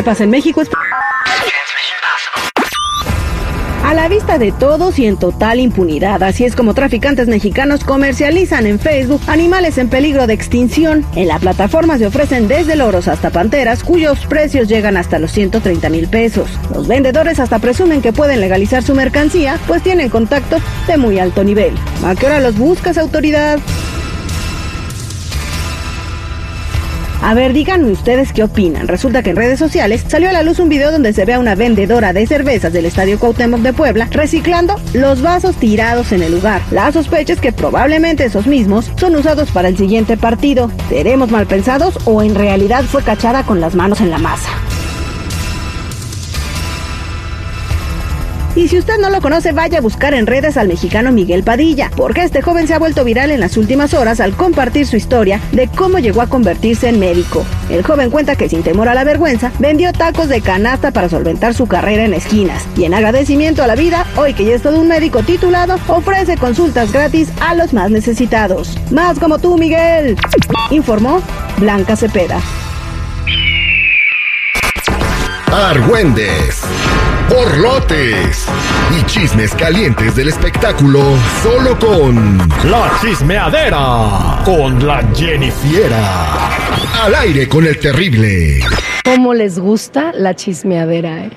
¿Qué pasa en México? A la vista de todos y en total impunidad, así es como traficantes mexicanos comercializan en Facebook animales en peligro de extinción. En la plataforma se ofrecen desde loros hasta panteras, cuyos precios llegan hasta los 130 mil pesos. Los vendedores hasta presumen que pueden legalizar su mercancía, pues tienen contactos de muy alto nivel. ¿A qué hora los buscas, autoridad? A ver, díganme ustedes qué opinan. Resulta que en redes sociales salió a la luz un video donde se ve a una vendedora de cervezas del Estadio Cuauhtémoc de Puebla reciclando los vasos tirados en el lugar. La sospecha es que probablemente esos mismos son usados para el siguiente partido. ¿Seremos mal pensados o en realidad fue cachada con las manos en la masa? Y si usted no lo conoce, vaya a buscar en redes al mexicano Miguel Padilla, porque este joven se ha vuelto viral en las últimas horas al compartir su historia de cómo llegó a convertirse en médico. El joven cuenta que sin temor a la vergüenza, vendió tacos de canasta para solventar su carrera en esquinas. Y en agradecimiento a la vida, hoy que ya es todo un médico titulado, ofrece consultas gratis a los más necesitados. Más como tú, Miguel. Informó Blanca Cepeda. Argüendes, borlotes y chismes calientes del espectáculo solo con La chismeadera con la Jennifiera. Al aire con el terrible. ¿Cómo les gusta la chismeadera, eh?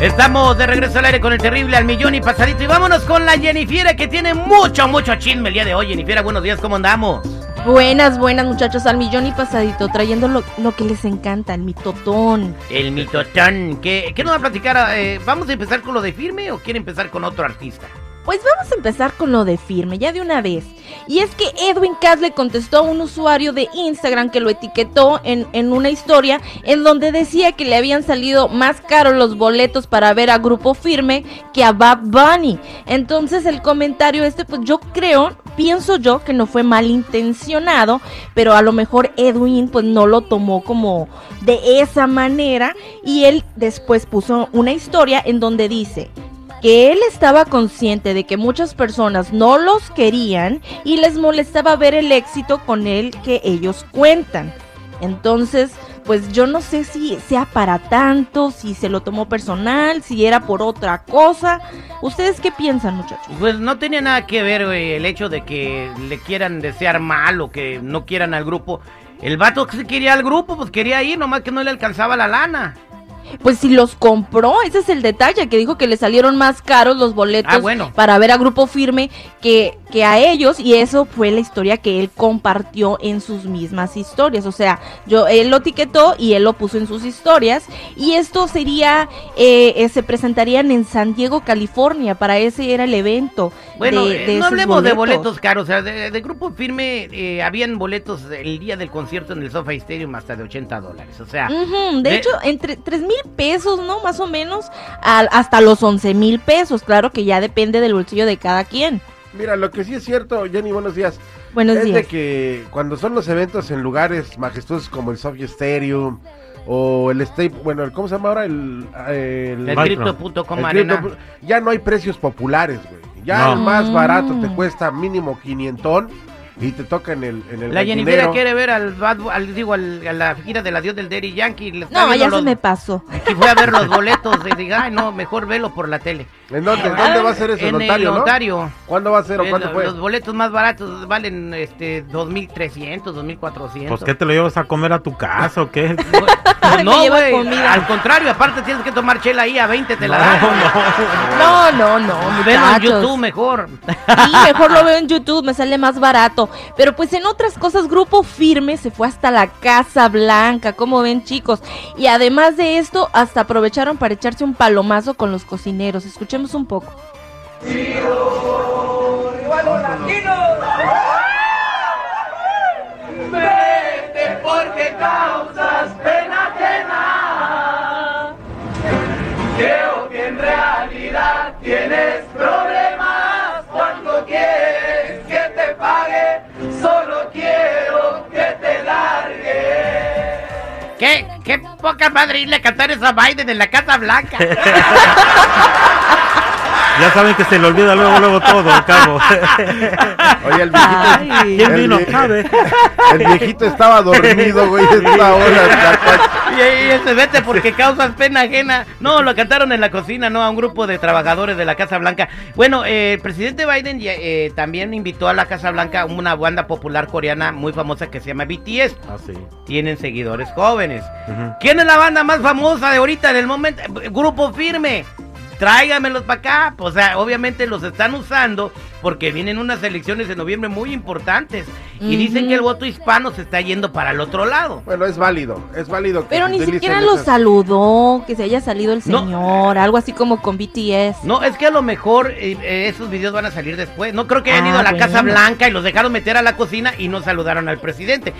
Estamos de regreso al aire con el terrible al millón y pasadito. Y vámonos con la Jennifiera que tiene mucho, mucho chisme el día de hoy. Jennifiera, buenos días, ¿cómo andamos? Buenas, buenas muchachos, al millón y pasadito, trayendo lo, lo que les encanta, el mitotón. El mitotón. ¿Qué, qué nos va a platicar? Eh, ¿Vamos a empezar con lo de firme o quiere empezar con otro artista? Pues vamos a empezar con lo de firme, ya de una vez. Y es que Edwin Cass le contestó a un usuario de Instagram que lo etiquetó en, en, una historia en donde decía que le habían salido más caros los boletos para ver a Grupo Firme que a Bad Bunny. Entonces el comentario este, pues yo creo, pienso yo que no fue malintencionado, pero a lo mejor Edwin pues no lo tomó como de esa manera y él después puso una historia en donde dice que él estaba consciente de que muchas personas no los querían y les molestaba ver el éxito con el que ellos cuentan. Entonces, pues yo no sé si sea para tanto, si se lo tomó personal, si era por otra cosa. ¿Ustedes qué piensan, muchachos? Pues no tenía nada que ver el hecho de que le quieran desear mal o que no quieran al grupo. El vato que se quería al grupo, pues quería ir, nomás que no le alcanzaba la lana. Pues si los compró, ese es el detalle, que dijo que le salieron más caros los boletos ah, bueno. para ver a Grupo Firme que, que a ellos, y eso fue la historia que él compartió en sus mismas historias. O sea, yo él lo etiquetó y él lo puso en sus historias. Y esto sería, eh, eh, se presentarían en San Diego, California, para ese era el evento. Bueno, de, eh, de no hablemos boletos. de boletos caros, o sea, de, de Grupo Firme eh, habían boletos el día del concierto en el SoFi Stadium hasta de 80 dólares, o sea... Uh -huh. De- hecho, entre 3 mil pesos, ¿no? Más o menos, al- hasta los 11 mil pesos. Claro que ya depende del bolsillo de cada quien. Mira, lo que sí es cierto, Jenny, buenos días. Buenos es días. de que cuando son los eventos en lugares majestuosos como el Sophie Stadium o el State, bueno, el- ¿cómo se llama ahora? El, el, El Crypto.com Arena. Crypto- ya no hay precios populares, güey. Ya No. el más barato te Mm. cuesta mínimo 500 y te toca en el en el La. Jennifer quiere ver al, Bad al digo al- a la gira del adiós del Daddy Yankee. No, ya los- se me pasó. Y fue a ver los boletos y diga, ay no, mejor velo por la tele. ¿En dónde, dónde va a ser eso? En ¿En Ontario, el no? Ontario. ¿Cuándo va a ser o cuándo lo- fue? Los boletos más baratos valen este 2300, 2400. Pues, ¿qué te lo llevas a comer a tu casa o qué? Pues no, lleva güey. comida. Al contrario, aparte tienes que tomar chela ahí a 20 te la No, dan. No, no, no, Velo en. YouTube mejor. Sí, mejor lo veo en YouTube, me sale más barato. Pero pues en otras cosas, Grupo Firme se fue hasta la Casa Blanca, como ven chicos. Y además de esto, hasta aprovecharon para echarse un palomazo con los cocineros. Escuchemos un poco. Vete porque causas pena ajena. Creo que en realidad tienes problemas cuando quieres que te pague. Solo quiero que te largue. ¿Qué, qué poca madre irle a cantar esa Biden en la Casa Blanca. Ya saben que se le olvida luego, luego todo, al cabo. Oye, el viejito, Ay. ¿Quién el vino? vie- ¿Sabe? el viejito estaba dormido, güey, esta hora. Y, y ese vete porque causas pena ajena. No, lo cantaron en la cocina, ¿no? A un grupo de trabajadores de la Casa Blanca. Bueno, eh, el presidente Biden eh, también invitó a la Casa Blanca una banda popular coreana muy famosa que se llama BTS. Ah, sí. Tienen seguidores jóvenes. ¿Quién es la banda más famosa de ahorita en el momento? Grupo Firme. Tráigamelos para acá. O sea, obviamente los están usando porque vienen unas elecciones de noviembre muy importantes. Y dicen que el voto hispano se está yendo para el otro lado. Bueno, es válido, es válido. que Pero se ni utilicen siquiera lo esas- saludó, que se haya salido el No. señor, algo así como con BTS. No, es que a lo mejor eh, eh, esos videos van a salir después. No creo que hayan Ah, ido a la Casa. Blanca y los dejaron meter a la cocina y no saludaron al presidente.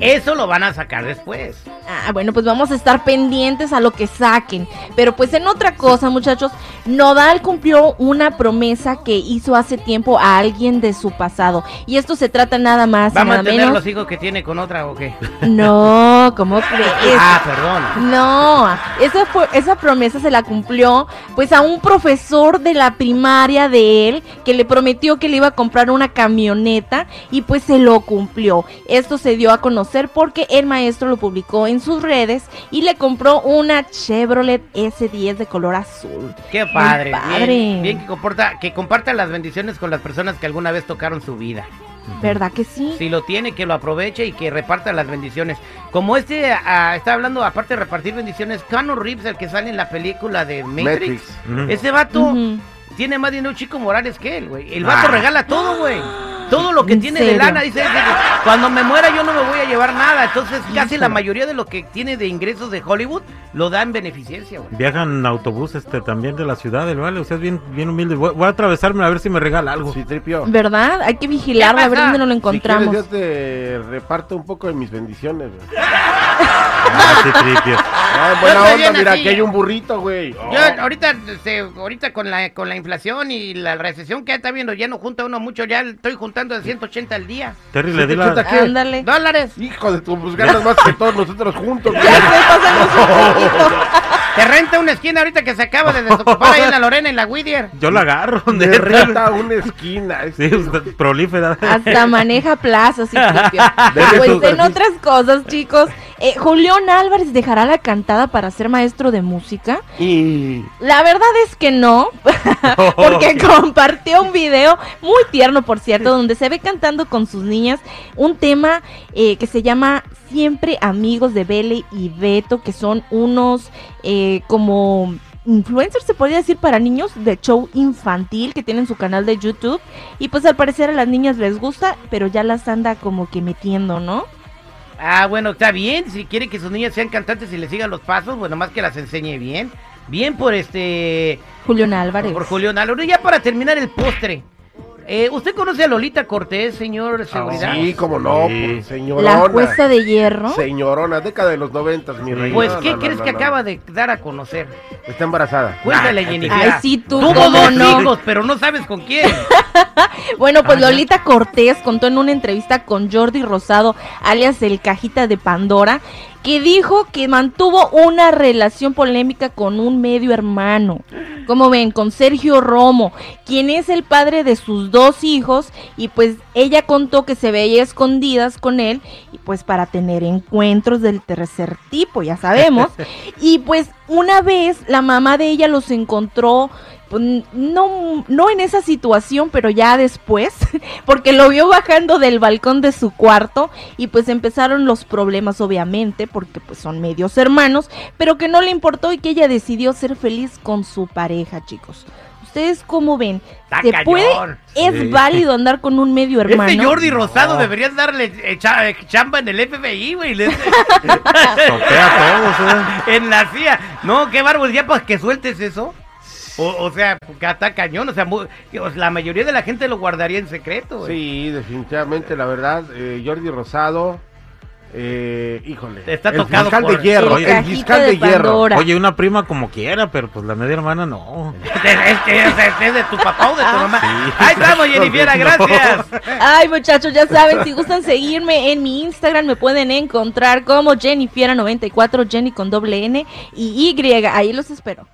Eso lo van a sacar después. Ah, bueno, pues vamos a estar pendientes a lo que saquen. Pero pues en otra cosa, muchachos, Nodal cumplió una promesa que hizo hace tiempo a alguien de su pasado. Y esto se trata nada más ¿Va a mantener menos. los hijos que tiene con otra o qué? No, ¿cómo crees? Ah, perdón. No, esa, fue, esa promesa se la cumplió pues a un profesor de la primaria de él que le prometió que le iba a comprar una camioneta y pues se lo cumplió. Esto se dio a conocer porque el maestro lo publicó en sus redes y le compró una Chevrolet S10 de color azul. Qué padre. padre. Bien, bien que, comporta, que comparta las bendiciones con las personas que alguna vez tocaron su vida. ¿Verdad que sí? Si lo tiene, que lo aproveche y que reparta las bendiciones. Como este ah, está hablando, aparte de repartir bendiciones, Keanu Reeves, el que sale en la película de Matrix. Ese vato tiene más dinero Chico Morales que él, güey. El vato Ah. regala todo, güey. Todo lo que ¿En tiene de lana, dice, dice, cuando me muera yo no me voy a llevar nada. Entonces casi la mayoría de lo que tiene de ingresos de Hollywood lo da en beneficencia, güey. Viajan en autobús este también de la ciudad, el vale. Usted es bien, bien humilde. Voy, voy a atravesarme a ver si me regala algo. Sí, tripio. ¿Verdad? Hay que vigilarlo a ver dónde nos lo Si encontramos. quieres, yo te reparto un poco de mis bendiciones. güey. Ah, sí, tripio. Ah, buena onda, mira, así. aquí hay un burrito, güey. Yo Oh. ahorita, este, ahorita con la con la inflación y la recesión que está viendo, ya no junta uno mucho, ya estoy juntando de 180 al día. Terry, le di la... 180 ¿Qué? Ándale. Dólares. Hijo de tu, pues ganas más que todos nosotros juntos. güey. Ya pásanos un poquito. Te renta una esquina ahorita que se acaba de desocupar ahí en la Lorena, en la Whittier. Yo la agarro. Me neta. renta una esquina. Sí, usted prolífera. Hasta maneja plazas y tripio. Deje Pues otras cosas, chicos, eh, Julián Álvarez dejará la cantada para ser maestro de música. Y La verdad es que no, porque compartió un video muy tierno, por cierto, donde se ve cantando con sus niñas un tema eh, que se llama Siempre Amigos de Bele y Beto, que son unos eh, como influencers, se podría decir, para niños de show infantil que tienen su canal de YouTube. Y pues al parecer a las niñas les gusta, pero ya las anda como que metiendo, ¿no? Ah, bueno, está bien. Si quiere que sus niñas sean cantantes y le sigan los pasos, bueno, más que las enseñe bien. Bien por este. Julián Álvarez. Por Julián Álvarez. Ya para terminar el postre. Eh, ¿Usted conoce a Lolita Cortés, señor de seguridad? Ah, sí, como no, Sí. pues, señorona. La jueza de hierro. Señorona, década de los noventas, mi reina. Pues, ¿qué no, crees no, que no. acaba de dar a conocer? Está embarazada. Cuéntale, Nah, Jennifer. Ay, sí, tú, Tuvo ¿cómo dos no? hijos, pero no sabes con quién. Bueno, pues Ah. Lolita Cortés contó en una entrevista con Jordi Rosado, alias el Cajita de Pandora, que dijo que mantuvo una relación polémica con un medio hermano. Como ven, con Sergio Romo, quien es el padre de sus dos hijos, y pues ella contó que se veía escondidas con él, y pues para tener encuentros del tercer tipo, ya sabemos. y pues una vez la mamá de ella los encontró no, no en esa situación, pero ya después, porque lo vio bajando del balcón de su cuarto y pues empezaron los problemas obviamente, porque pues son medios hermanos, pero que no le importó y que ella decidió ser feliz con su pareja, chicos. ¿Ustedes cómo ven? ¿Se puede? ¿Es Sí. válido andar con un medio hermano? Este Jordi Rosado No. deberías darle eh, cha- eh, chamba en el FBI, güey. Todos, ¿eh? en la CIA. No, qué bárbaro, ya para que sueltes eso. O, o sea, que está cañón. O sea, mu- o sea, la mayoría de la gente lo guardaría en secreto, güey. Sí, definitivamente, la verdad, eh, Jordi Rosado, eh, híjole. Está el tocado fiscal por- de hierro, El el, fiscal de de, hierro. Oye, una prima como quiera, pero pues la media hermana no. Es, que es, es de tu papá o de tu Ah. mamá. Sí. Ahí estamos, Jennifer, No. gracias. Ay, muchachos, ya saben, si gustan seguirme en mi Instagram, me pueden encontrar como Jennifiera94, Jenny con doble N y Y. Ahí los espero.